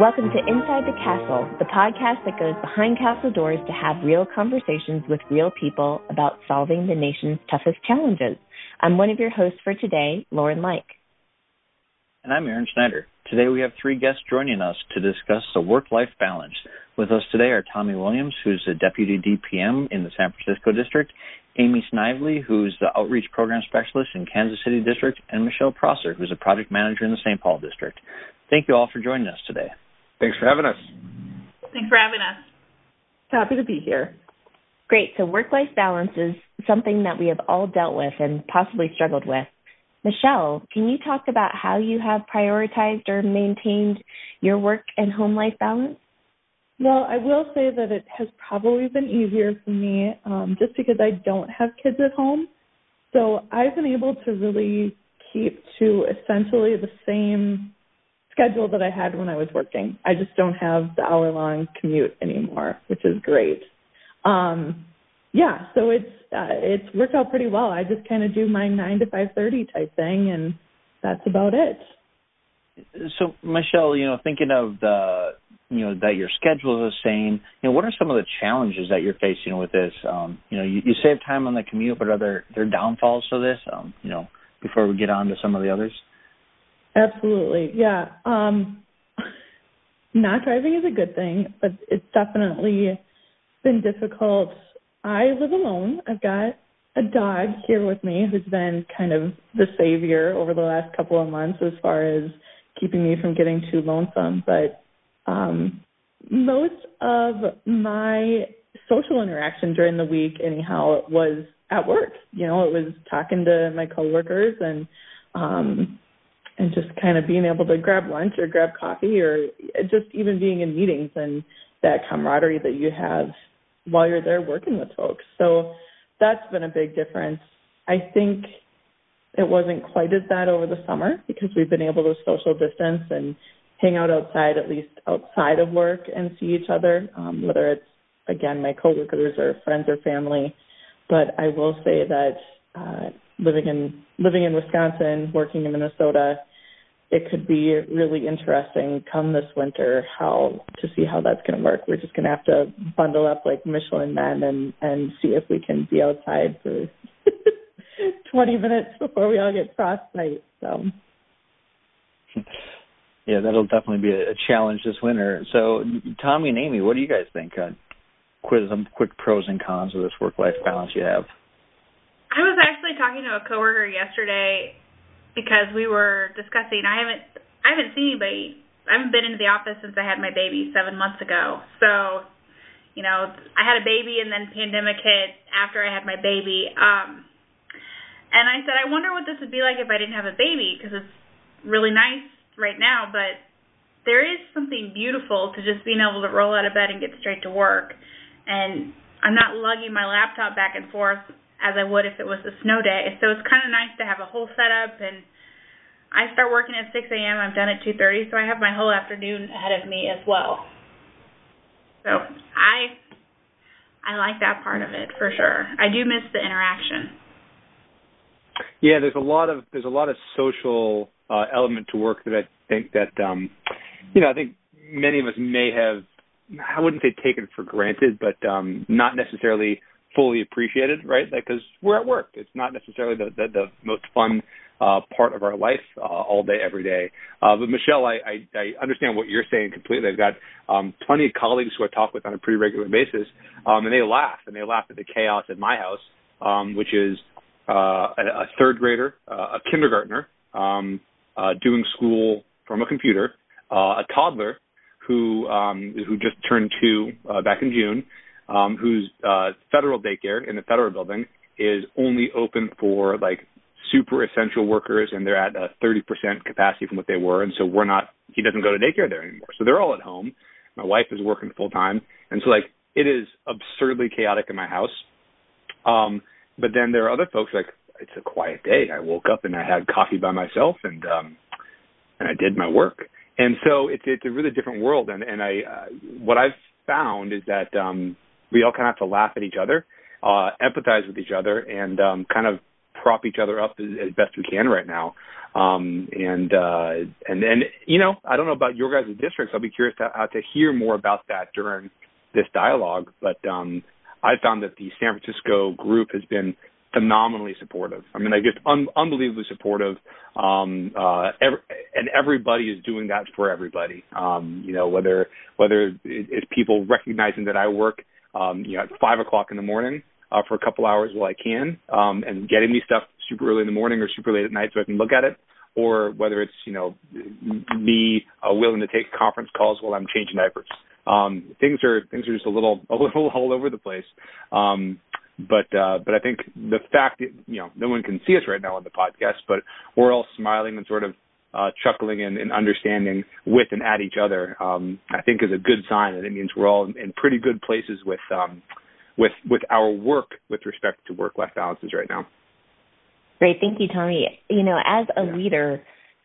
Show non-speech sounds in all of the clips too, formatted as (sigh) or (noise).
Welcome to Inside the Castle, the podcast that goes behind castle doors to have real conversations with real people about solving the nation's toughest challenges. I'm one of your hosts for today, Lauren Like. And I'm Aaron Schneider. Today we have three guests joining us to discuss the work-life balance. With us today are Tommy Williams, who's a deputy DPM in the San Francisco district, Amy Snively, who's the outreach program specialist in Kansas City district, and Michelle Prosser, who's a project manager in the St. Paul district. Thank you all for joining us today. Thanks for having us. Thanks for having us. Happy to be here. Great. So, work life balance is something that we have all dealt with and possibly struggled with. Michelle, can you talk about how you have prioritized or maintained your work and home life balance? Well, I will say that it has probably been easier for me um, just because I don't have kids at home. So I've been able to really keep to essentially the same schedule that I had when I was working. I just don't have the hour long commute anymore, which is great. Um, yeah, so it's uh, it's worked out pretty well. I just kind of do my nine to five thirty type thing, and that's about it. So, Michelle, you know, thinking of the you know that your schedule is the same. You know, what are some of the challenges that you're facing with this? Um, you know, you, you save time on the commute, but are there there downfalls to this? Um, you know, before we get on to some of the others. Absolutely, yeah. Um, not driving is a good thing, but it's definitely been difficult. I live alone. I've got a dog here with me who's been kind of the savior over the last couple of months as far as keeping me from getting too lonesome. But um, most of my social interaction during the week, anyhow, was at work. You know, it was talking to my coworkers and um, and just kind of being able to grab lunch or grab coffee or just even being in meetings and that camaraderie that you have while you're there working with folks. So that's been a big difference. I think it wasn't quite as bad over the summer because we've been able to social distance and hang out outside, at least outside of work, and see each other, um, whether it's again my coworkers or friends or family. But I will say that uh, living in living in Wisconsin, working in Minnesota, it could be really interesting come this winter how to see how that's going to work. We're just going to have to bundle up like Michelin men and and see if we can be outside for (laughs) 20 minutes before we all get frostbite. So. Yeah, that'll definitely be a, challenge this winter. So, Tommy and Amy, what do you guys think? Uh, quiz some quick pros and cons of this work-life balance you have. I was actually talking to a coworker yesterday because we were discussing. I haven't I haven't seen anybody. I haven't been into the office since I had my baby seven months ago. So, you know, I had a baby and then pandemic hit after I had my baby. Um, and I said, I wonder what this would be like if I didn't have a baby because it's really nice right now, but there is something beautiful to just being able to roll out of bed and get straight to work. And I'm not lugging my laptop back and forth as I would if it was a snow day. So it's kind of nice to have a whole setup and I start working at 6 a.m. I'm done at 2:30, so I have my whole afternoon ahead of me as well. So I I like that part of it for sure. I do miss the interaction. Yeah, there's a lot of there's a lot of social uh, element to work that I think that um, you know I think many of us may have I wouldn't say taken for granted, but um, not necessarily fully appreciated, right? Because we're at work. It's not necessarily the the, the most fun uh, part of our life uh, all day, every day. Uh, but Michelle, I, I, I understand what you're saying completely. I've got um, plenty of colleagues who I talk with on a pretty regular basis, um, and they laugh and they laugh at the chaos at my house, um, which is uh, a, a third grader, uh, a kindergartner, um, uh, doing school from a computer, uh, a toddler who um, who just turned two uh, back in June, um, whose uh, federal daycare in the federal building is only open for like super essential workers, and they're at a 30% capacity from what they were, and so we're not. He doesn't go to daycare there anymore, so they're all at home. My wife is working full time, and so like it is absurdly chaotic in my house. Um, but then there are other folks like it's a quiet day. I woke up and I had coffee by myself and um and I did my work. And so it's it's a really different world and and I uh, what I've found is that um we all kind of have to laugh at each other, uh empathize with each other and um kind of prop each other up as, as best we can right now. Um, and uh, and and you know, I don't know about your guys' districts. I'll be curious to uh, to hear more about that during this dialogue. But um, I found that the San Francisco group has been phenomenally supportive. I mean, like just un- unbelievably supportive. Um, uh, and everybody is doing that for everybody. Um, you know, whether whether it's people recognizing that I work, um, you know, at five o'clock in the morning uh, for a couple hours while I can, um, and getting me stuff super early in the morning or super late at night so I can look at it, or whether it's you know me uh, willing to take conference calls while I'm changing diapers. Um, things are things are just a little (laughs) a little all over the place. Um, but uh, but I think the fact that you know no one can see us right now on the podcast, but we're all smiling and sort of uh, chuckling and, and, understanding with and at each other, um, I think is a good sign, and it means we're all in pretty good places with um, with with our work with respect to work life balances right now. Great, thank you, Tommy. You know, as a yeah. leader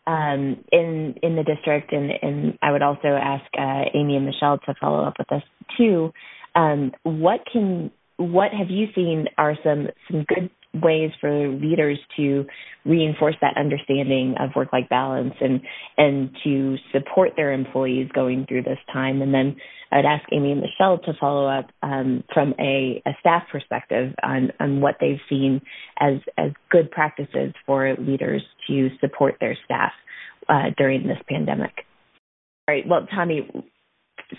um, in in the district, and and I would also ask uh, Amy and Michelle to follow up with us too. Um, what can what have you seen are some some good ways for leaders to reinforce that understanding of work life balance and and to support their employees going through this time and then I'd ask Amy and Michelle to follow up um, from a, a, staff perspective on, on what they've seen as as good practices for leaders to support their staff uh, during this pandemic. All right. Well, Tommy,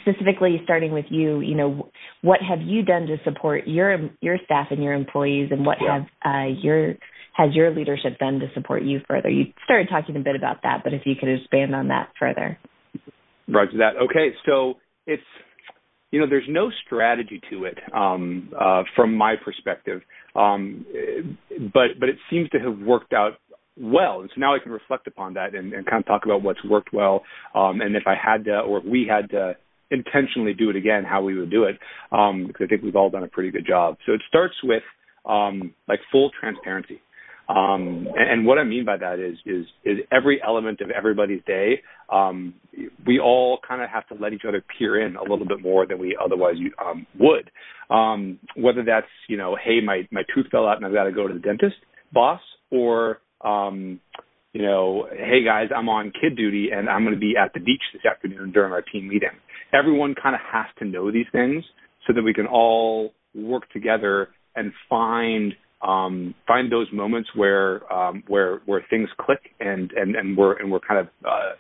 specifically starting with you, you know, what have you done to support your your staff and your employees, and what yeah. have uh, your has your leadership done to support you further? You started talking a bit about that, but if you could expand on that further. Roger that. Okay, so it's you know there's no strategy to it um, uh, from my perspective, um, but but it seems to have worked out well. And so now I can reflect upon that and, and kind of talk about what's worked well. Um, and if I had to, or if we had to intentionally do it again, how we would do it, um, because I think we've all done a pretty good job. So it starts with um, like full transparency. Um, and, and, what I mean by that is is is every element of everybody's day. Um, we all kind of have to let each other peer in a little bit more than we otherwise um, would. Um, whether that's you know, hey, my my tooth fell out and I've got to go to the dentist, boss, or um, you know, hey guys, I'm on kid duty and I'm going to be at the beach this afternoon during our team meeting. Everyone kind of has to know these things so that we can all work together and find um, find those moments where um, where where things click and and and we're and we're kind of uh,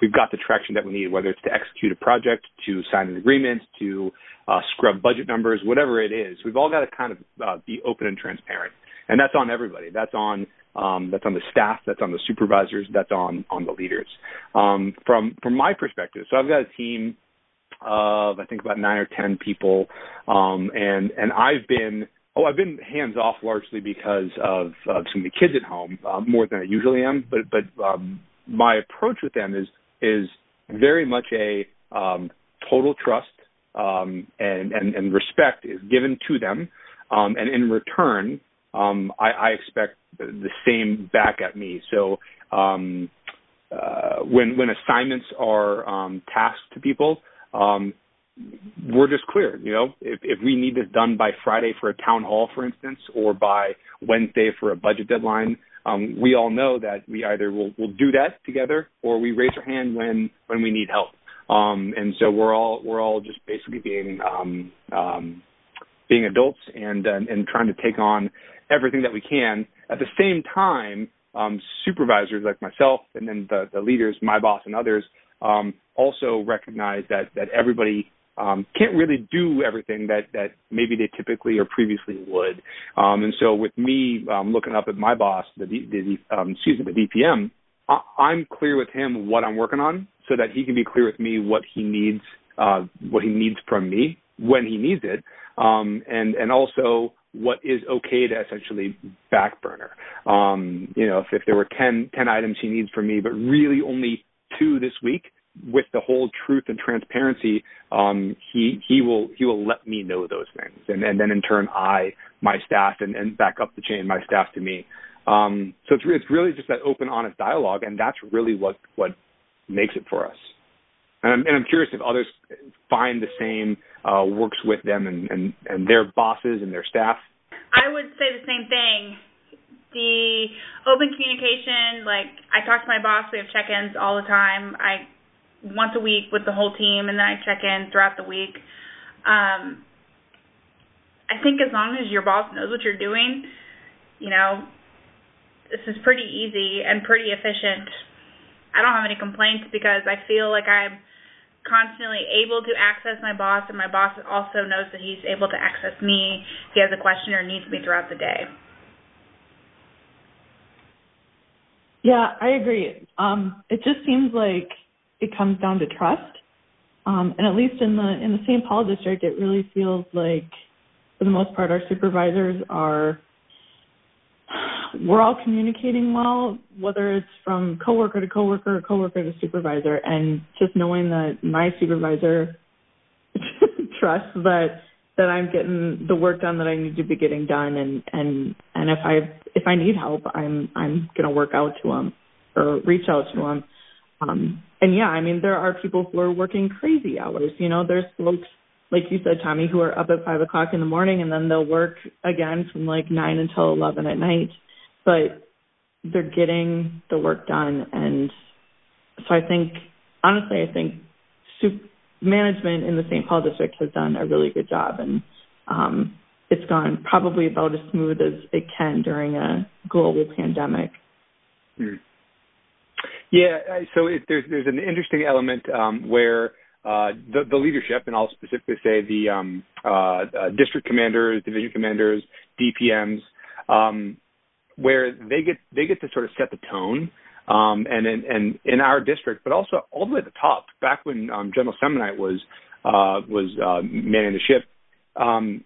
we've got the traction that we need, whether it's to execute a project, to sign an agreement, to uh, scrub budget numbers, whatever it is. We've all got to kind of uh, be open and transparent, and that's on everybody. That's on um, that's on the staff, that's on the supervisors, that's on on the leaders. Um, from from my perspective, so I've got a team of I think about nine or ten people, um, and and I've been oh I've been hands off largely because of, of some of the kids at home uh, more than I usually am, but but um, my approach with them is is very much a um, total trust um, and, and and respect is given to them, um, and in return um, I, I expect the same back at me. So um, uh, when when assignments are um, tasked to people, um, we're just clear. You know, if, if we need this done by Friday for a town hall, for instance, or by Wednesday for a budget deadline, um, we all know that we either will will do that together or we raise our hand when when we need help. Um, and so we're all we're all just basically being um, um, being adults and, and and trying to take on everything that we can. At the same time, um, supervisors like myself and then the, the leaders, my boss and others, also recognize that that everybody um, can't really do everything that that maybe they typically or previously would. Um, and so with me um, looking up at my boss, um, excuse me, the DPM, I'm clear with him what I'm working on, so that he can be clear with me what he needs, uh, what he needs from me when he needs it, um, and and also what is okay to essentially back burner. Um, you know, if, if there were 10, 10 items he needs from me, but really only two this week, with the whole truth and transparency, um, he he will he will let me know those things, and and then in turn I my staff and, and back up the chain my staff to me. Um, so it's it's really just that open, honest dialogue, and that's really what what makes it for us. And I'm, and I'm curious if others find the same uh, works with them and, and, and their bosses and their staff. I would say the same thing. The open communication, like I talk to my boss, we have check-ins all the time. I once a week with the whole team, and then I check in throughout the week. Um, I think as long as your boss knows what you're doing, you know, this is pretty easy and pretty efficient. I don't have any complaints because I feel like I'm constantly able to access my boss, and my boss also knows that he's able to access me if he has a question or needs me throughout the day. Yeah, I agree. Um, it just seems like it comes down to trust. Um, and at least in the in the St. Paul district, it really feels like, for the most part, our supervisors are. We're all communicating well, whether it's from coworker to coworker or coworker to supervisor, and just knowing that my supervisor (laughs) trusts that that I'm getting the work done that I need to be getting done, and and and if I if I need help, I'm I'm gonna work out to them or reach out to them. Um, and yeah, I mean there are people who are working crazy hours. You know, there's folks like you said, Tommy, who are up at five o'clock in the morning and then they'll work again from like nine until eleven at night. But they're getting the work done, and so I think honestly, I think management in the St. Paul district has done a really good job, and um, it's gone probably about as smooth as it can during a global pandemic. Hmm. Yeah, so it, there's there's an interesting element um, where uh, the, the leadership, and I'll specifically say the um, uh, uh, district commanders, division commanders, DPMs, um, where they get they get to sort of set the tone um, and in, and in our district, but also all the way at the top. Back when um, General Semonite was uh, was uh, manning the ship, um,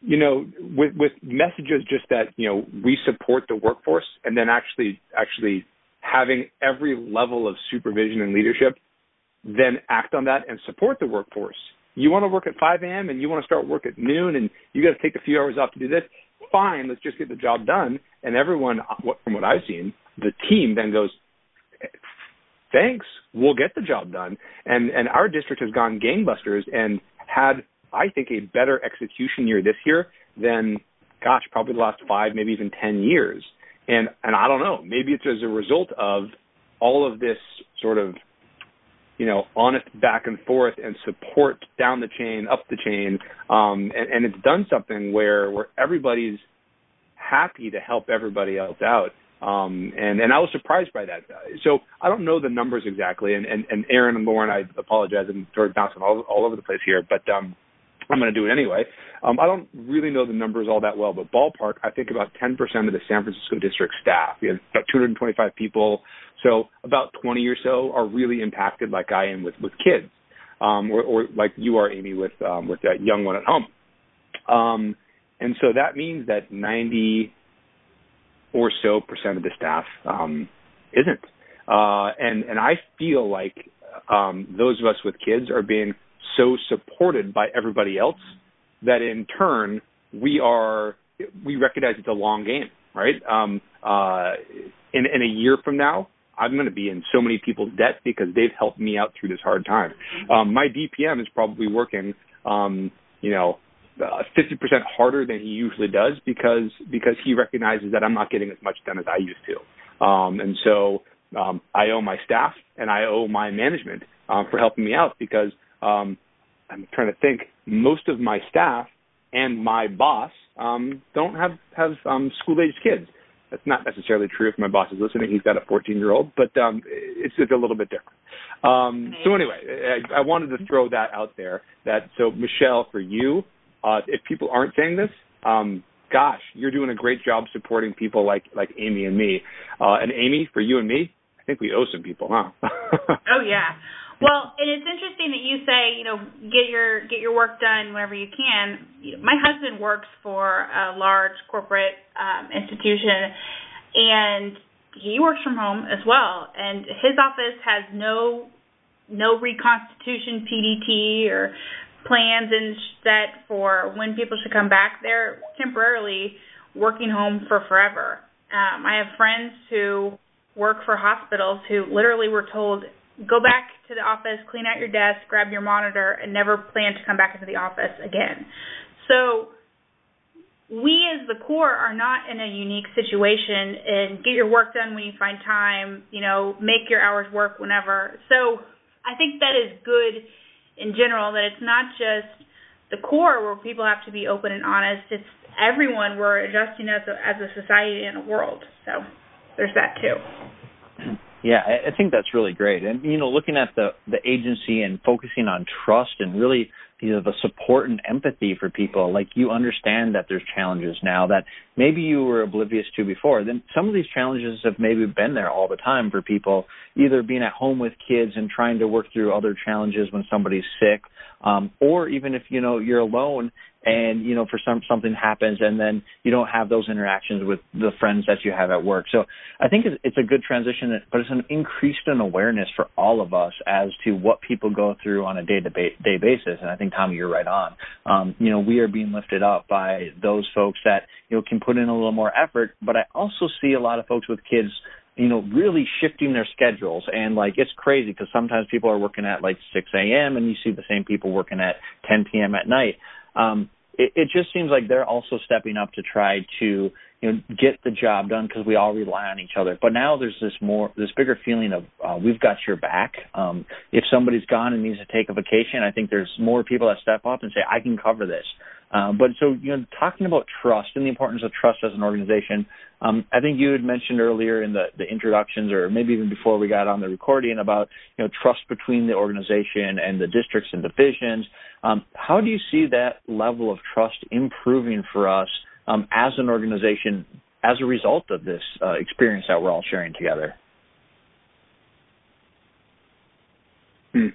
you know, with with messages just that you know we support the workforce, and then actually actually having every level of supervision and leadership then act on that and support the workforce. You want to work at 5 a.m. and you want to start work at noon, and you got to take a few hours off to do this. Fine, let's just get the job done. And everyone, from what I've seen, the team then goes, thanks, we'll get the job done. And and our district has gone gangbusters and had, I think, a better execution year this year than, gosh, probably the last five, maybe even ten years. And and I don't know, maybe it's as a result of all of this sort of you know, honest back and forth and support down the chain, up the chain, um, and, and it's done something where where everybody's happy to help everybody else out. Um, and, and I was surprised by that. So I don't know the numbers exactly. And, and, and Aaron and Lauren, I apologize. I'm sort of bouncing all, all over the place here, but, um, I'm going to do it anyway. Um, I don't really know the numbers all that well, but ballpark, I think about 10% of the San Francisco district staff. We have about 225 people. So about 20 or so are really impacted like I am with, with kids, um, or, or like you are, Amy, with, um, with that young one at home. Um, and so that means that 90 or so percent of the staff um, isn't. Uh, and and I feel like um, those of us with kids are being so supported by everybody else that in turn we are we recognize it's a long game, right? Um, uh, in in a year from now, I'm going to be in so many people's debt because they've helped me out through this hard time. Um, my DPM is probably working, um, you know, uh, fifty uh, percent harder than he usually does because because he recognizes that I'm not getting as much done as I used to, um, and so um, I owe my staff and I owe my management um, for helping me out because um, I'm trying to think most of my staff and my boss um, don't have have um, school aged kids. That's not necessarily true if my boss is listening. He's got a 14 year old, but um, it's, it's a little bit different. Um, so anyway, I, I wanted to throw that out there. That so Michelle, for you, uh, if people aren't saying this, um, gosh, you're doing a great job supporting people like like Amy and me. Uh, and Amy, for you and me, I think we owe some people, huh? (laughs) oh yeah. Well, and it's interesting that you say, you know, get your get your work done whenever you can. My husband works for a large corporate um, institution, and he works from home as well. And his office has no no reconstitution PDT or plans and set for when people should come back. They're temporarily working home for forever. Um, I have friends who work for hospitals who literally were told, go back to the office, clean out your desk, grab your monitor, and never plan to come back into the office again. So we as the Corps are not in a unique situation and get your work done when you find time, you know, make your hours work whenever. So I think that is good in general that it's not just the Corps where people have to be open and honest. It's everyone we're adjusting as a, as a society and a world. So there's that too. Yeah, I think that's really great. And you know, looking at the the agency and focusing on trust and really you know the support and empathy for people like you understand that there's challenges now that maybe you were oblivious to before. Then some of these challenges have maybe been there all the time for people either being at home with kids and trying to work through other challenges when somebody's sick um or even if you know you're alone and you know for some something happens and then you don't have those interactions with the friends that you have at work. So i think it's, it's a good transition but it's an increased in awareness for all of us as to what people go through on a day to day basis. And i think tommy you're right on. Um you know we are being lifted up by those folks that you know can put in a little more effort. But i also see a lot of folks with kids you know, really shifting their schedules. And like, it's crazy because sometimes people are working at like 6 a.m. and you see the same people working at 10 p.m. at night. Um, it, it just seems like they're also stepping up to try to you know get the job done because we all rely on each other but now there's this more this bigger feeling of uh, we've got your back um if somebody's gone and needs to take a vacation i think there's more people that step up and say i can cover this um, but so you know talking about trust and the importance of trust as an organization um, i think you had mentioned earlier in the the introductions or maybe even before we got on the recording about you know trust between the organization and the districts and divisions um, how do you see that level of trust improving for us um, as an organization as a result of this uh, experience that we're all sharing together? Hmm.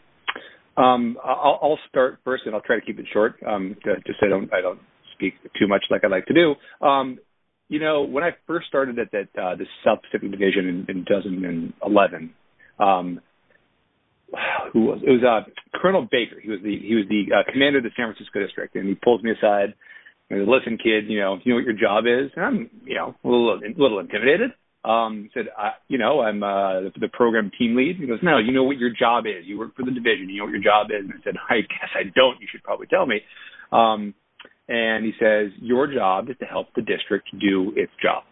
Um, I'll, start first, and I'll try to keep it short, um, just so I don't I don't speak too much like I like to do. Um, you know, when I first started at that uh, the South Pacific Division in, in 2011, um, who was it was uh, Colonel Baker. He was the he was the uh, commander of the San Francisco district, and he pulls me aside and said, "Listen, kid, you know you know what your job is." And I'm you know a little a little intimidated. Um, said, I, you know, I'm uh, the, program team lead. He goes, no, you know what your job is. You work for the division. You know what your job is. And I said, I guess I don't. You should probably tell me. Um, and he says, your job is to help the district do its job.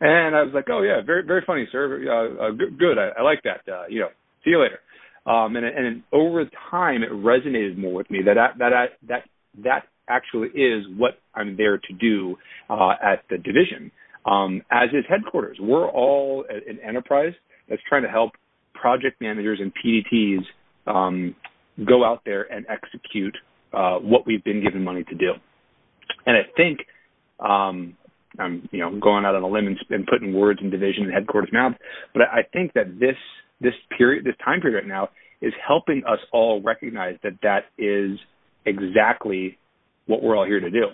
And I was like, oh yeah, very very funny, sir. Uh, uh, good, good. I, I like that. Uh, you know, see you later. Um, and, and over time, it resonated more with me that that that that that actually is what I'm there to do uh, at the division. Um, as is headquarters, we're all an enterprise that's trying to help project managers and PDTs um, go out there and execute uh, what we've been given money to do. And I think um, I'm you know going out on a limb and, and putting words in division and headquarters mouth, but I think that this this period, this time period right now, is helping us all recognize that that is exactly what we're all here to do.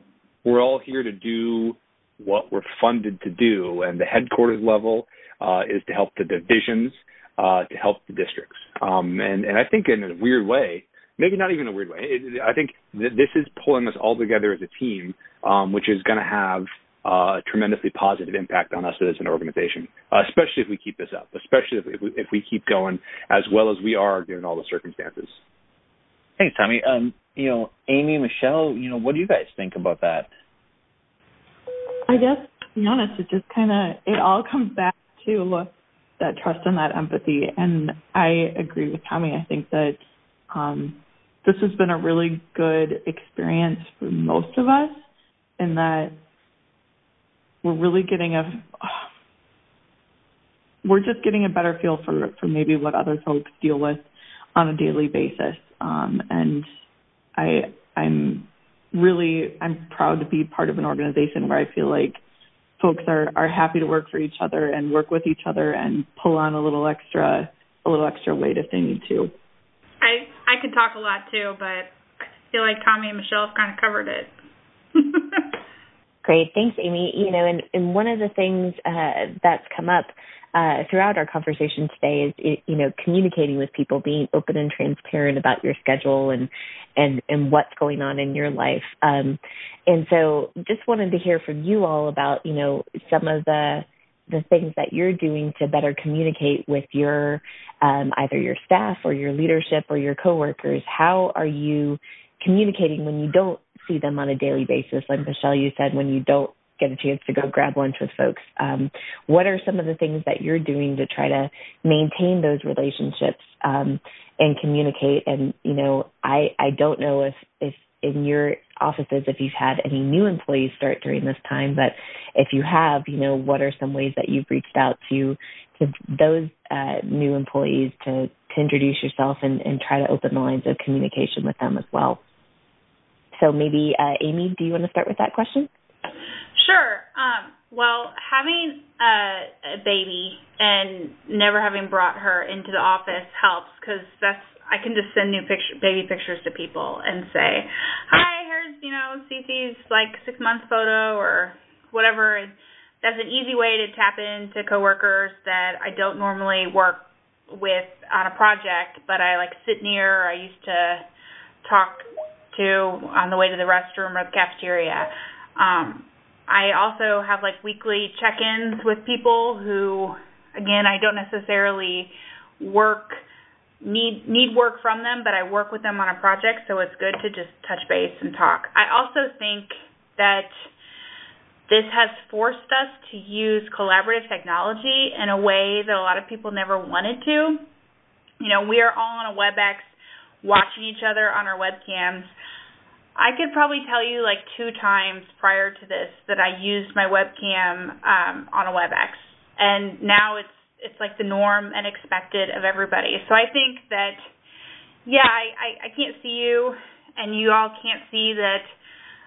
We're all here to do what we're funded to do, and the headquarters level uh, is to help the divisions, uh, to help the districts. Um, and, and I think in a weird way, maybe not even a weird way, it, I think th- this is pulling us all together as a team, um, which is going to have uh, a tremendously positive impact on us as an organization, especially if we keep this up, especially if we, if we keep going as well as we are given all the circumstances. Thanks, Tommy. Um, you know, Amy, Michelle, you know, what do you guys think about that? I guess, to be honest, it just kind of it all comes back to that trust and that empathy. And I agree with Tommy. I think that um, this has been a really good experience for most of us, in that we're really getting a we're just getting a better feel for for maybe what other folks deal with on a daily basis um, and i i'm really i'm proud to be part of an organization where i feel like folks are are happy to work for each other and work with each other and pull on a little extra a little extra weight if they need to i i could talk a lot too but i feel like tommy and michelle have kind of covered it (laughs) Great. Thanks, Amy. You know, and, and one of the things uh, that's come up uh, throughout our conversation today is, you know, communicating with people, being open and transparent about your schedule and and and what's going on in your life. Um, and so, just wanted to hear from you all about, you know, some of the the things that you're doing to better communicate with your um, either your staff or your leadership or your coworkers. How are you communicating when you don't see them on a daily basis, like Michelle, you said, when you don't get a chance to go grab lunch with folks, um, what are some of the things that you're doing to try to maintain those relationships um, and communicate? And you know, I I don't know if if in your offices if you've had any new employees start during this time, but if you have, you know, what are some ways that you've reached out to to those uh, new employees to to introduce yourself and, and try to open the lines of communication with them as well. So maybe uh, Amy, do you want to start with that question? Sure. Um, well, having a, a baby and never having brought her into the office helps because that's I can just send new picture baby pictures to people and say, "Hi, here's you know Cece's like six months photo or whatever." And that's an easy way to tap into coworkers that I don't normally work with on a project, but I like sit near. I used to talk to on the way to the restroom or the cafeteria. Um, I also have like weekly check-ins with people who, again, I don't necessarily work need need work from them, but I work with them on a project, so it's good to just touch base and talk. I also think that this has forced us to use collaborative technology in a way that a lot of people never wanted to. You know, we are all on a WebEx watching each other on our webcams. I could probably tell you like two times prior to this that I used my webcam um, on a WebEx, and now it's it's like the norm and expected of everybody. So I think that yeah, I, I, I can't see you, and you all can't see that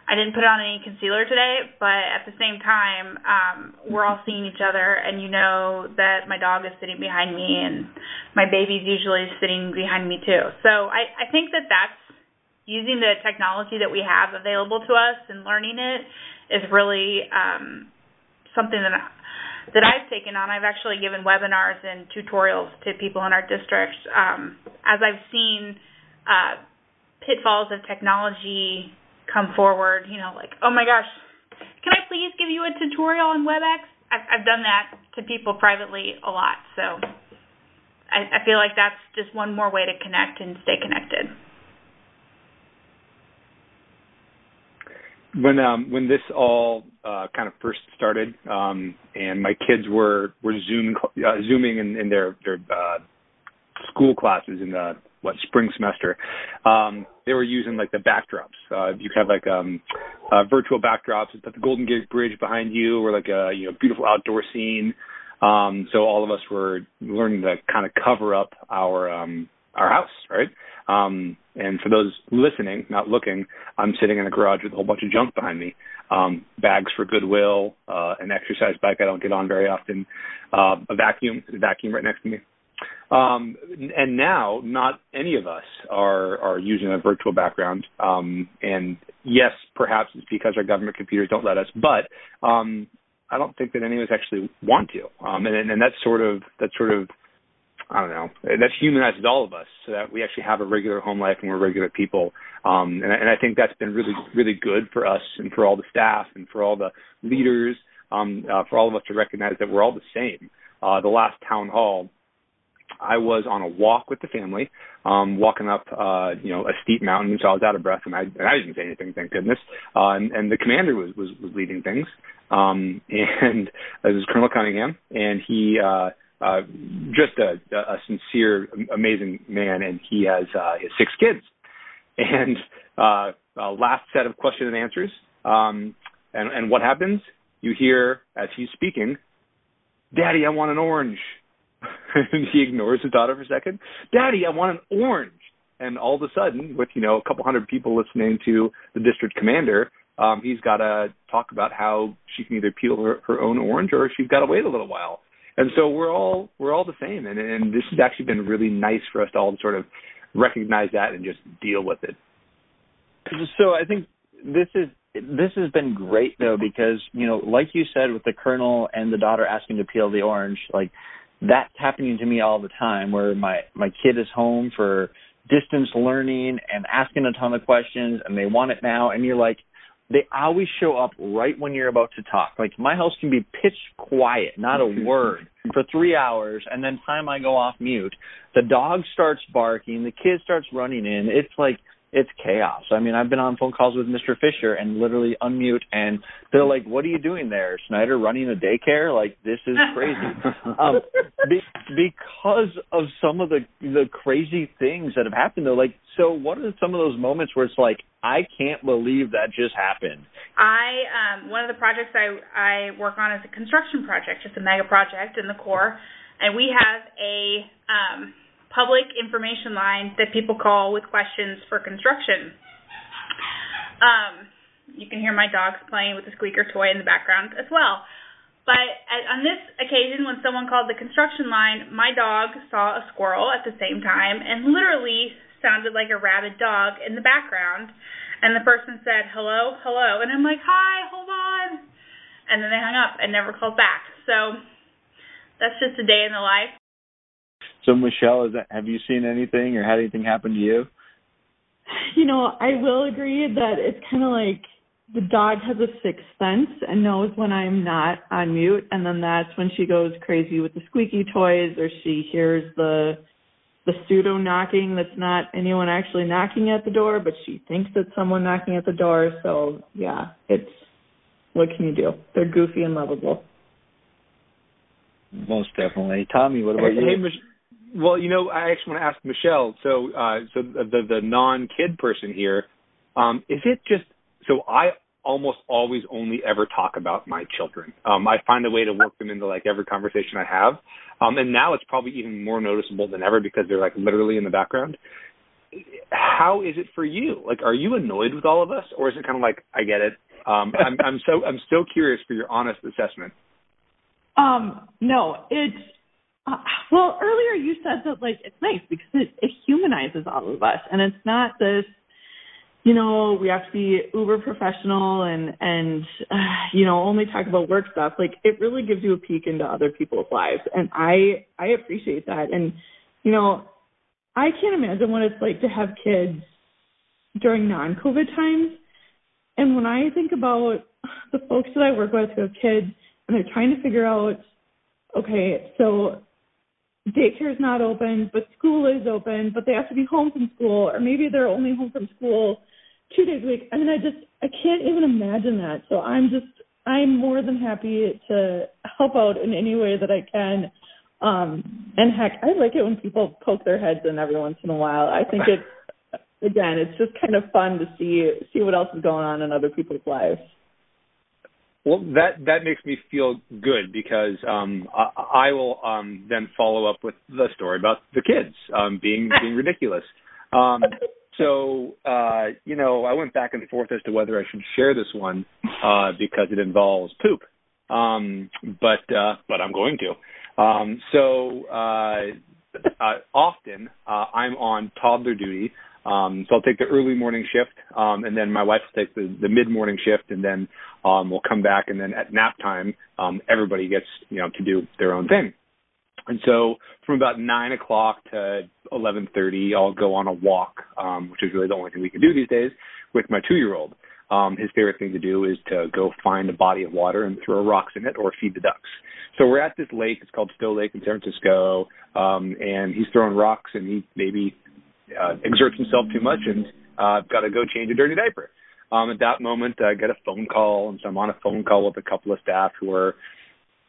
I didn't put on any concealer today, but at the same time, um, we're all seeing each other, and you know that my dog is sitting behind me, and my baby's usually sitting behind me too. So I, I think that that's using the technology that we have available to us and learning it is really um, something that I, that I've taken on. I've actually given webinars and tutorials to people in our districts um, as I've seen uh, pitfalls of technology come forward, you know, like, oh my gosh, can I please give you a tutorial on WebEx? I've, I've done that to people privately a lot. So I, I feel like that's just one more way to connect and stay connected. When um, when this all uh, kind of first started, um, and my kids were were zoom uh, zooming in, in their their uh, school classes in the what spring semester, um, they were using like the backdrops. Uh, you have like um, uh, virtual backdrops, put the Golden Gate Bridge behind you, or like a you know beautiful outdoor scene. Um, so all of us were learning to kind of cover up our um, our house, right? Um, and for those listening, not looking, I'm sitting in a garage with a whole bunch of junk behind me. Um, bags for Goodwill, uh, an exercise bike I don't get on very often, uh, a vacuum, a vacuum right next to me. Um, and now, not any of us are are using a virtual background. Um, and yes, perhaps it's because our government computers don't let us, but um, I don't think that any of us actually want to. Um, and and that's sort of that sort of I don't know that humanizes all of us, so that we actually have a regular home life and we're regular people. Um, and, and I think that's been really really good for us and for all the staff and for all the leaders, um, uh, for all of us to recognize that we're all the same. Uh, the last town hall I was on a walk with the family, um, walking up, uh, you know, a steep mountain, so I was out of breath, and I, and I didn't say anything, thank goodness. Uh, and, and the commander was, was, was leading things, um, (laughs) and this is Colonel Cunningham, and he, uh, uh, just a, a sincere, amazing man, and he has, uh, six kids. (laughs) And uh, uh, last set of question and answers, um, and, and what happens? You hear as he's speaking, "Daddy, I want an orange." (laughs) and he ignores his daughter for a second. Daddy, I want an orange. And all of a sudden, with you know a couple hundred people listening to the district commander, um, he's got to talk about how she can either peel her, her own orange or she's got to wait a little while. And so we're all we're all the same, and and this has actually been really nice for us to all sort of recognize that and just deal with it. So I think this is this has been great though because you know like you said with the colonel and the daughter asking to peel the orange like that's happening to me all the time where my my kid is home for distance learning and asking a ton of questions and they want it now and you're like they always show up right when you're about to talk like my house can be pitch quiet not a (laughs) word for 3 hours and then time I go off mute the dog starts barking the kid starts running in it's like it's chaos. I mean, I've been on phone calls with Mr. Fisher and literally unmute, and they're like, "What are you doing there, Schneider? Running a daycare? Like this is crazy." (laughs) um, be, because of some of the the crazy things that have happened, though. Like, so what are some of those moments where it's like, I can't believe that just happened? I um, one of the projects I I work on is a construction project, just a mega project in the Corps, and we have a um, public information line that people call with questions for construction. Um, you can hear my dogs playing with the squeaker toy in the background as well. But on this occasion, when someone called the construction line, my dog saw a squirrel at the same time and literally sounded like a rabid dog in the background. And the person said, hello, hello. And I'm like, hi, hold on. And then they hung up and never called back. So that's just a day in the life. So Michelle, is that, have you seen anything or had anything happen to you? You know, I will agree that it's kind of like the dog has a sixth sense and knows when I'm not on mute, and then that's when she goes crazy with the squeaky toys, or she hears the the pseudo knocking that's not anyone actually knocking at the door, but she thinks it's someone knocking at the door. So yeah, it's what can you do? They're goofy and lovable. Most definitely, Tommy. What about hey, you? Hey, Mich- well, you know, I actually want to ask Michelle. So, uh, so the the non-kid person here, um, is it just so I almost always only ever talk about my children. Um, I find a way to work them into like every conversation I have, um, and now it's probably even more noticeable than ever because they're like literally in the background. How is it for you? Like, are you annoyed with all of us, or is it kind of like I get it? Um, I'm, I'm so I'm so curious for your honest assessment. Um, no, it's uh, well, earlier you said that like it's nice because it, it humanizes all of us, and it's not this, you know, we have to be uber professional and and uh, (sighs) you know only talk about work stuff. Like it really gives you a peek into other people's lives, and I I appreciate that. And you know, I can't imagine what it's like to have kids during non-COVID times. And when I think about the folks that I work with who have kids and they're trying to figure out okay, so daycare is not open, but school is open, but they have to be home from school, or maybe they're only home from school two days a week. I mean, I just I can't even imagine that. So I'm just I'm more than happy to help out in any way that I can. Um, and heck, I like it when people poke their heads in every once in a while. I think it's again, it's just kind of fun to see see what else is going on in other people's lives. Well, that that makes me feel good because um, I, I will um, then follow up with the story about the kids um, being (laughs) being ridiculous. Um, so uh, you know, I went back and forth as to whether I should share this one uh, because it involves poop. Um, but uh, but I'm going to. Um, so uh, uh, often uh, I'm on toddler duty um, so I'll take the early morning shift, um, and then my wife will take the, the mid morning shift, and then um, we'll come back, and then at nap time, um, everybody gets you know to do their own thing. And so from about nine o'clock to eleven thirty, I'll go on a walk, um, which is really the only thing we can do these days with my two year old. Um, his favorite thing to do is to go find a body of water and throw rocks in it or feed the ducks. So we're at this lake. It's called Stow Lake in San Francisco, um, and he's throwing rocks, and he maybe uh, exerts himself too much and uh, I've got to go change a dirty diaper. Um, at that moment, I get a phone call, and so I'm on a phone call with a couple of staff who are,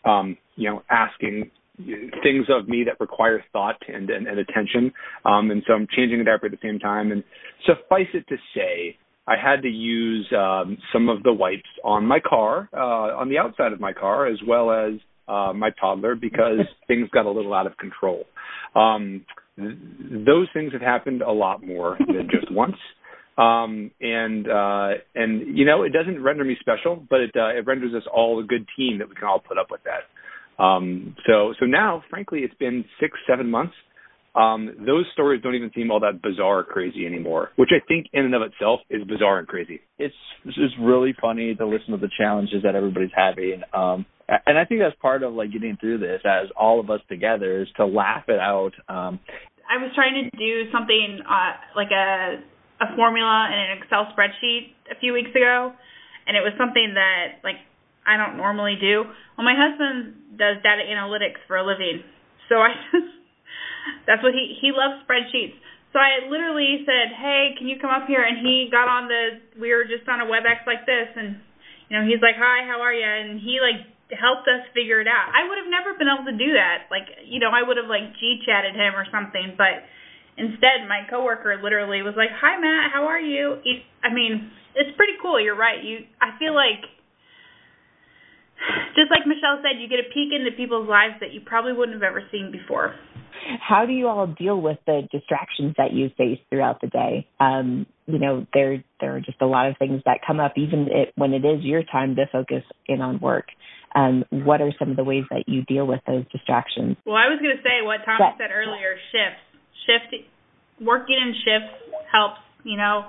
um, you know, asking things of me that require thought and, and, and attention. Um, and so I'm changing a diaper at the same time. And suffice it to say, I had to use um, some of the wipes on my car, uh, on the outside of my car, as well as uh, my toddler, because (laughs) things got a little out of control. Um, those things have happened a lot more than just (laughs) once. Um, and uh, and you know, it doesn't render me special, but it uh, it renders us all a good team that we can all put up with that. Um, so so now, frankly, it's been six seven months. Um, those stories don't even seem all that bizarre or crazy anymore, which I think in and of itself is bizarre and crazy. It's it's just really funny to listen to the challenges that everybody's having. Um, and I think that's part of like getting through this as all of us together is to laugh it out. Um, I was trying to do something uh, like a a formula in an Excel spreadsheet a few weeks ago, and it was something that like I don't normally do. Well, my husband does data analytics for a living, so I (laughs) just that's what he he loves spreadsheets. so I literally said, "Hey, can you come up here?" And he got on the. We were just on a WebEx like this, and you know, he's like, "Hi, how are you?" And he like helped us figure it out. I would have never been able to do that. Like, you know, I would have like G chatted him or something, but instead, my coworker literally was like, "Hi, Matt, how are you?" I mean, it's pretty cool. You're right. You, I feel like. Just like Michelle said, you get a peek into people's lives that you probably wouldn't have ever seen before. How do you all deal with the distractions that you face throughout the day? Um, you know, there there are just a lot of things that come up, even it, when it is your time to focus in on work. Um, what are some of the ways that you deal with those distractions? Well, I was going to say what Tommy that, said earlier: shifts, shift, working in shifts helps. You know,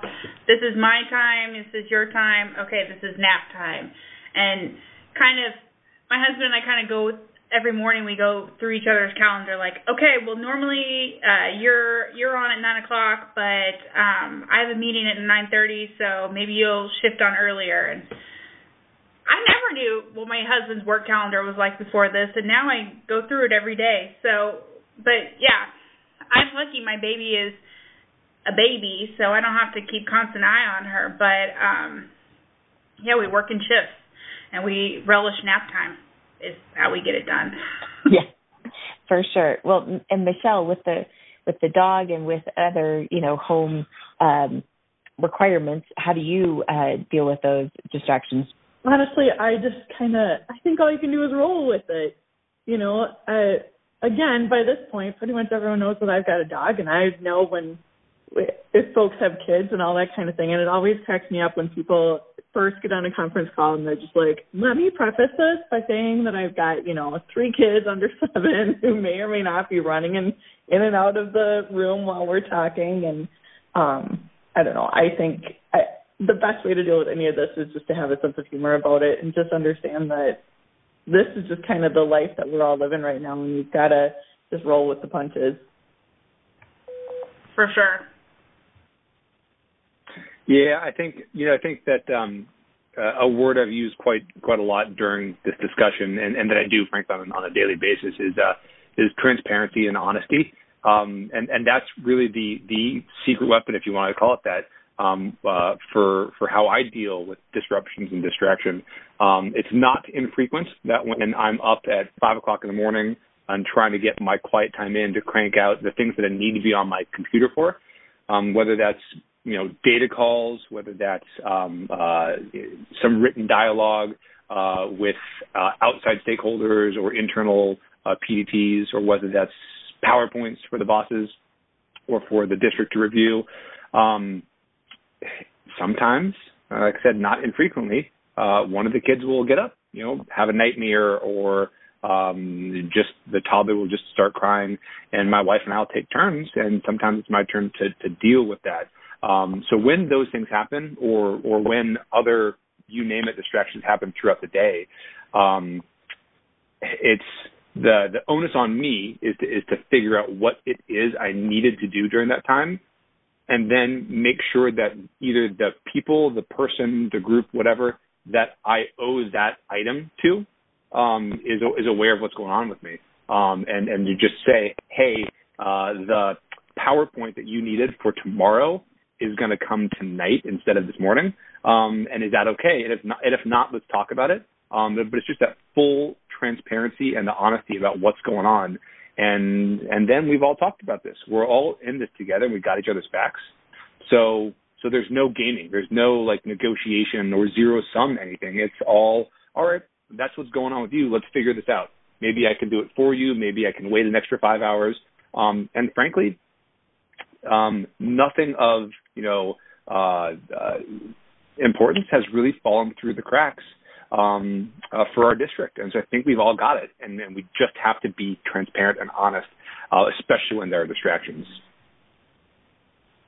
this is my time. This is your time. Okay, this is nap time, and kind of my husband and I kind of go every morning we go through each other's calendar like okay well normally uh you're you're on at nine o'clock but um i have a meeting at nine thirty so maybe you'll shift on earlier and i never knew what my husband's work calendar was like before this and now i go through it every day so but yeah i'm lucky my baby is a baby so i don't have to keep constant eye on her but um yeah we work in shifts and we relish nap time is how we get it done. (laughs) (laughs) yeah, for sure. Well, and Michelle, with the with the dog and with other you know home um, requirements, how do you uh, deal with those distractions? Honestly, I just kind of I think all you can do is roll with it. You know, I, again by this point, pretty much everyone knows that I've got a dog, and I know when if folks have kids and all that kind of thing. And it always cracks me up when people first get on a conference call and they're just like, let me preface this by saying that I've got, you know, three kids under (laughs) seven who may or may not be running in, in and out of the room while we're talking. And um, I don't know. I think I, the best way to deal with any of this is just to have a sense of humor about it and just understand that this is just kind of the life that we're all living right now and you've got to just roll with the punches. For sure. Yeah, I think you know I think that um, uh, a word I've used quite quite a lot during this discussion, and, and that I do frankly on, on a daily basis is uh, is transparency and honesty, um, and and that's really the the secret weapon, if you want to call it that, um, uh, for for how I deal with disruptions and distraction. Um, it's not infrequent that when I'm up at five o'clock in the morning, I'm trying to get my quiet time in to crank out the things that I need to be on my computer for, um, whether that's you know data calls, whether that's um, uh, some written dialogue uh, with uh, outside stakeholders or internal uh, PDTs, or whether that's PowerPoints for the bosses or for the district to review. Um, sometimes, uh, like I said, not infrequently, uh, one of the kids will get up, you know, have a nightmare or um just the toddler will just start crying and my wife and I'll take turns and sometimes it's my turn to to deal with that. Um, so when those things happen, or or when other you name it distractions happen throughout the day, um, it's the the onus on me is to is to figure out what it is I needed to do during that time, and then make sure that either the people, the person, the group, whatever that I owe that item to um, is is aware of what's going on with me, um, and and you just say, hey, uh, the PowerPoint that you needed for tomorrow is going to come tonight instead of this morning? Um, and is that okay? And if not, and if not, let's talk about it. Um, but it's just that full transparency and the honesty about what's going on. And and then we've all talked about this. We're all in this together. We've got each other's backs. So so there's no gaming. There's no like negotiation or zero sum anything. It's all all right. That's what's going on with you. Let's figure this out. Maybe I can do it for you. Maybe I can wait an extra five hours. Um, and frankly, um, nothing of you know uh, uh, importance has really fallen through the cracks um, uh, for our district, and so I think we've all got it, and, and we just have to be transparent and honest, uh, especially when there are distractions.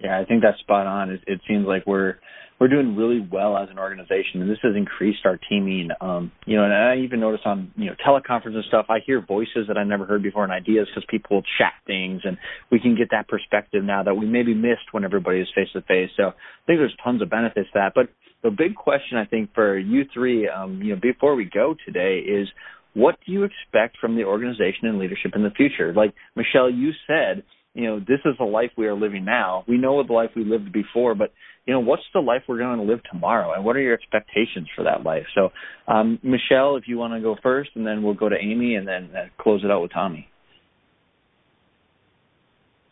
Yeah, I think that's spot on. It, it seems like we're we're doing really well as an organization, and this has increased our teaming. Um, you know, and I even notice on you know teleconference and stuff, I hear voices that I never heard before and ideas because people will chat things, and we can get that perspective now that we maybe missed when everybody is face to face. So I think there's tons of benefits to that. But the big question I think for you three, um, you know, before we go today is what do you expect from the organization and leadership in the future? Like Michelle, you said you know, this is the life we are living now. We know the life we lived before, but you know, what's the life we're going to live tomorrow, and what are your expectations for that life? So, um, Michelle, if you want to go first, and then we'll go to Amy, and then uh, close it out with Tommy.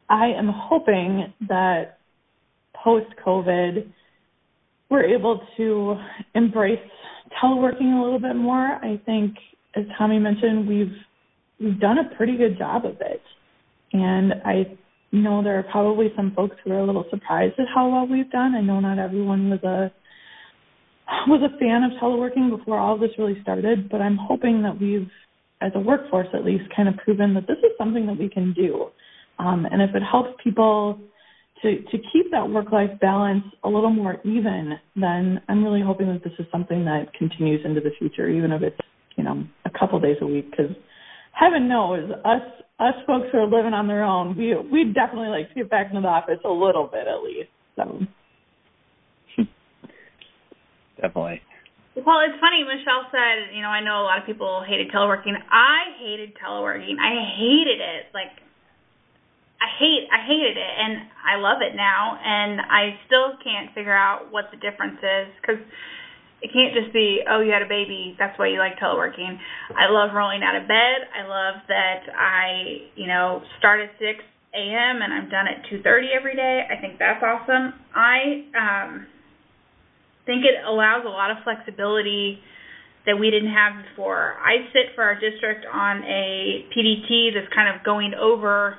I am hoping that post COVID, we're able to embrace teleworking a little bit more. I think, as Tommy mentioned, we've we've done a pretty good job of it, and I know there are probably some folks who are a little surprised at how well we've done. I know not everyone was a was a fan of teleworking before all this really started, but I'm hoping that we've, as a workforce at least, kind of proven that this is something that we can do. Um, and if it helps people to to keep that work life balance a little more even, then I'm really hoping that this is something that continues into the future, even if it's you know a couple days a week. Because heaven knows us us folks who are living on their own, we we definitely like to get back into the office a little bit at least. So (laughs) definitely. Well, it's funny. Michelle said, you know, I know a lot of people hated teleworking. I hated teleworking. I hated it. Like I hate I hated it and I love it now and I still can't figure out what the difference is cuz it can't just be oh you had a baby that's why you like teleworking. I love rolling out of bed. I love that I, you know, start at 6 a.m. and I'm done at 2:30 every day. I think that's awesome. I um think it allows a lot of flexibility that we didn't have before. I sit for our district on a PDT that's kind of going over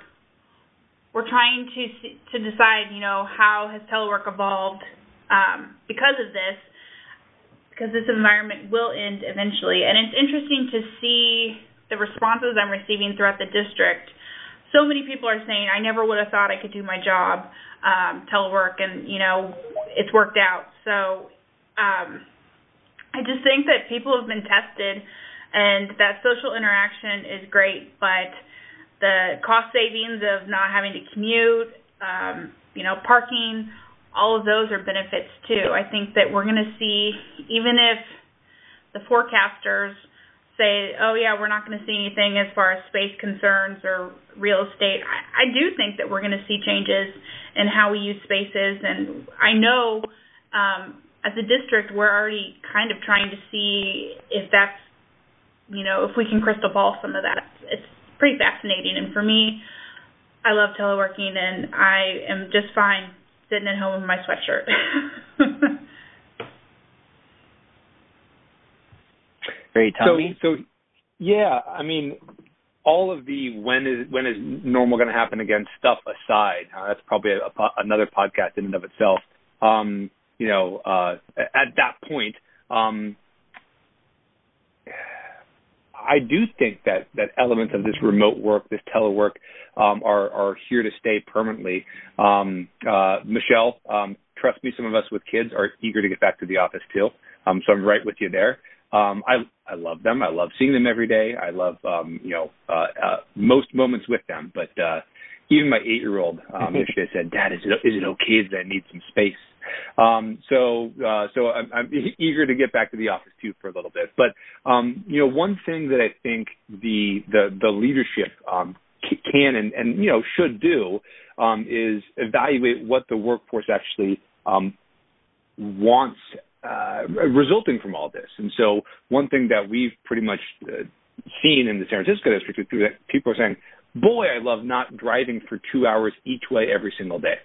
we're trying to to decide, you know, how has telework evolved um, because of this, because this environment will end eventually, and it's interesting to see the responses I'm receiving throughout the district. So many people are saying, "I never would have thought I could do my job um, telework," and you know, it's worked out. So um, I just think that people have been tested, and that social interaction is great, but the cost savings of not having to commute, um, you know, parking, all of those are benefits too. I think that we're going to see, even if the forecasters say, oh, yeah, we're not going to see anything as far as space concerns or real estate, I, I do think that we're going to see changes in how we use spaces. And I know um, as a district, we're already kind of trying to see if that's, you know, if we can crystal ball some of that. It's pretty fascinating. And for me, I love teleworking, and I am just fine sitting at home in my sweatshirt. (laughs) Great, Tommy. So, so yeah, I mean, all of the when is when is normal going to happen again stuff aside, uh, that's probably a, a, another podcast in and of itself. Um, you know, uh, at that point, um, I do think that that elements of this remote work, this telework, um, are are here to stay permanently. Um, uh, Michelle, um, trust me, some of us with kids are eager to get back to the office too. Um, so I'm right with you there. Um, I I love them. I love seeing them every day. I love um, you know uh, uh, most moments with them. But uh, even my eight year old um, (laughs) yesterday said, "Dad, is it is it okay that I need some space?" Um, so uh, so I'm, I'm eager to get back to the office too for a little bit. But um, you know, one thing that I think the the the leadership um, can and, and you know should do um, is evaluate what the workforce actually um, wants uh, resulting from all this. And so one thing that we've pretty much uh, seen in the San Francisco district is that people are saying, "Boy, I love not driving for two hours each way every single day."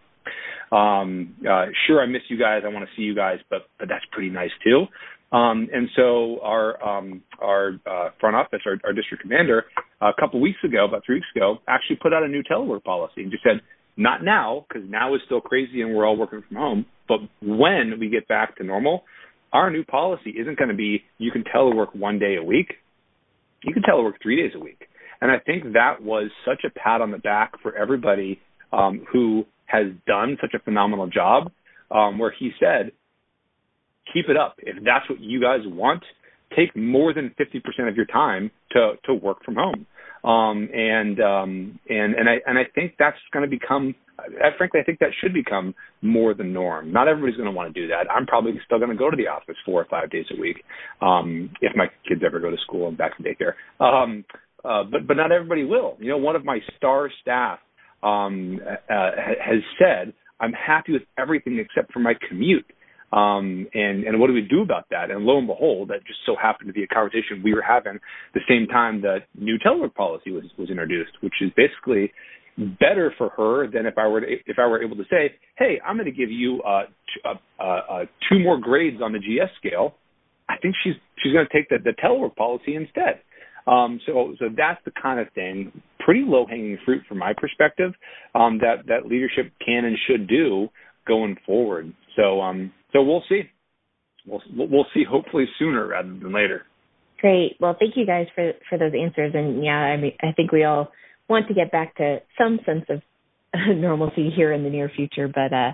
Um, uh, sure, I miss you guys. I want to see you guys, but but that's pretty nice too. Um, and so our um, our uh, front office, our, our district commander, a couple weeks ago, about three weeks ago, actually put out a new telework policy and just said, not now, because now is still crazy and we're all working from home, but when we get back to normal, our new policy isn't going to be you can telework one day a week. You can telework three days a week. And I think that was such a pat on the back for everybody um, who has done such a phenomenal job um, where he said, keep it up. If that's what you guys want, take more than 50% of your time to, to work from home. Um, and, um, and, and I, and I think that's going to become, I, frankly, I think that should become more the norm. Not everybody's going to want to do that. I'm probably still going to go to the office four or five days a week, um, if my kids ever go to school and back to daycare. Um, uh, but, but not everybody will. You know, one of my star staff um, uh, has said, "I'm happy with everything except for my commute." Um, and and what do we do about that? And lo and behold, that just so happened to be a conversation we were having the same time that new telework policy was was introduced, which is basically better for her than if I were to, if I were able to say, "Hey, I'm going to give you uh, t- uh, uh, uh, two more grades on the GS scale." I think she's she's going to take the, the telework policy instead. Um, so so that's the kind of thing, pretty low hanging fruit from my perspective, um, that that leadership can and should do going forward. So um, so we'll see. We'll we'll see hopefully sooner rather than later. Great. Well, thank you guys for for those answers. And yeah, I mean, I think we all want to get back to some sense of (laughs) normalcy here in the near future, but uh,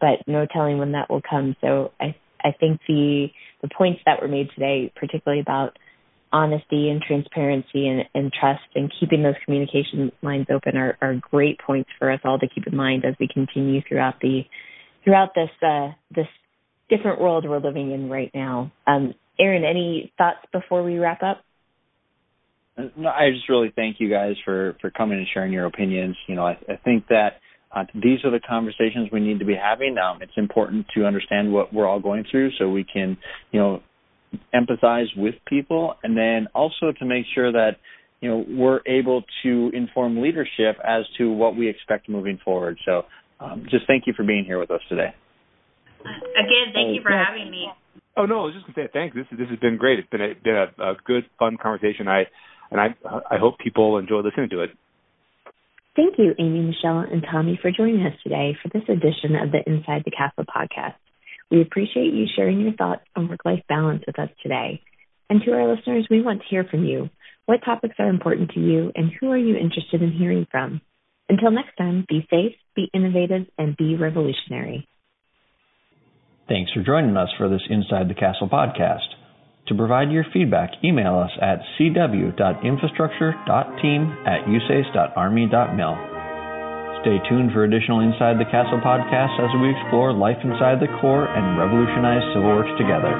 but no telling when that will come. So I I think the the points that were made today, particularly about honesty and transparency and, and trust and keeping those communication lines open are, are great points for us all to keep in mind as we continue throughout the throughout this uh, this different world we're living in right now. Um, Aaron, any thoughts before we wrap up? No, I just really thank you guys for for coming and sharing your opinions. You know, I, I think that uh, these are the conversations we need to be having. Um, it's important to understand what we're all going through, so we can, you know, empathize with people, and then also to make sure that you know we're able to inform leadership as to what we expect moving forward. So, um, just thank you for being here with us today. Again, thank you for having me. Oh no, I was just gonna say thanks. This this has been great. It's been a been a, a good, fun conversation. I and I I hope people enjoy listening to it. Thank you, Amy, Michelle, and Tommy, for joining us today for this edition of the Inside the Castle podcast. We appreciate you sharing your thoughts on work life balance with us today. And to our listeners, we want to hear from you. What topics are important to you, and who are you interested in hearing from? Until next time, be safe, be innovative, and be revolutionary. Thanks for joining us for this Inside the Castle podcast. To provide your feedback, email us at cw.infrastructure.team at usace.army.mil. Stay tuned for additional Inside the Castle podcasts as we explore life inside the Corps and revolutionize civil works together.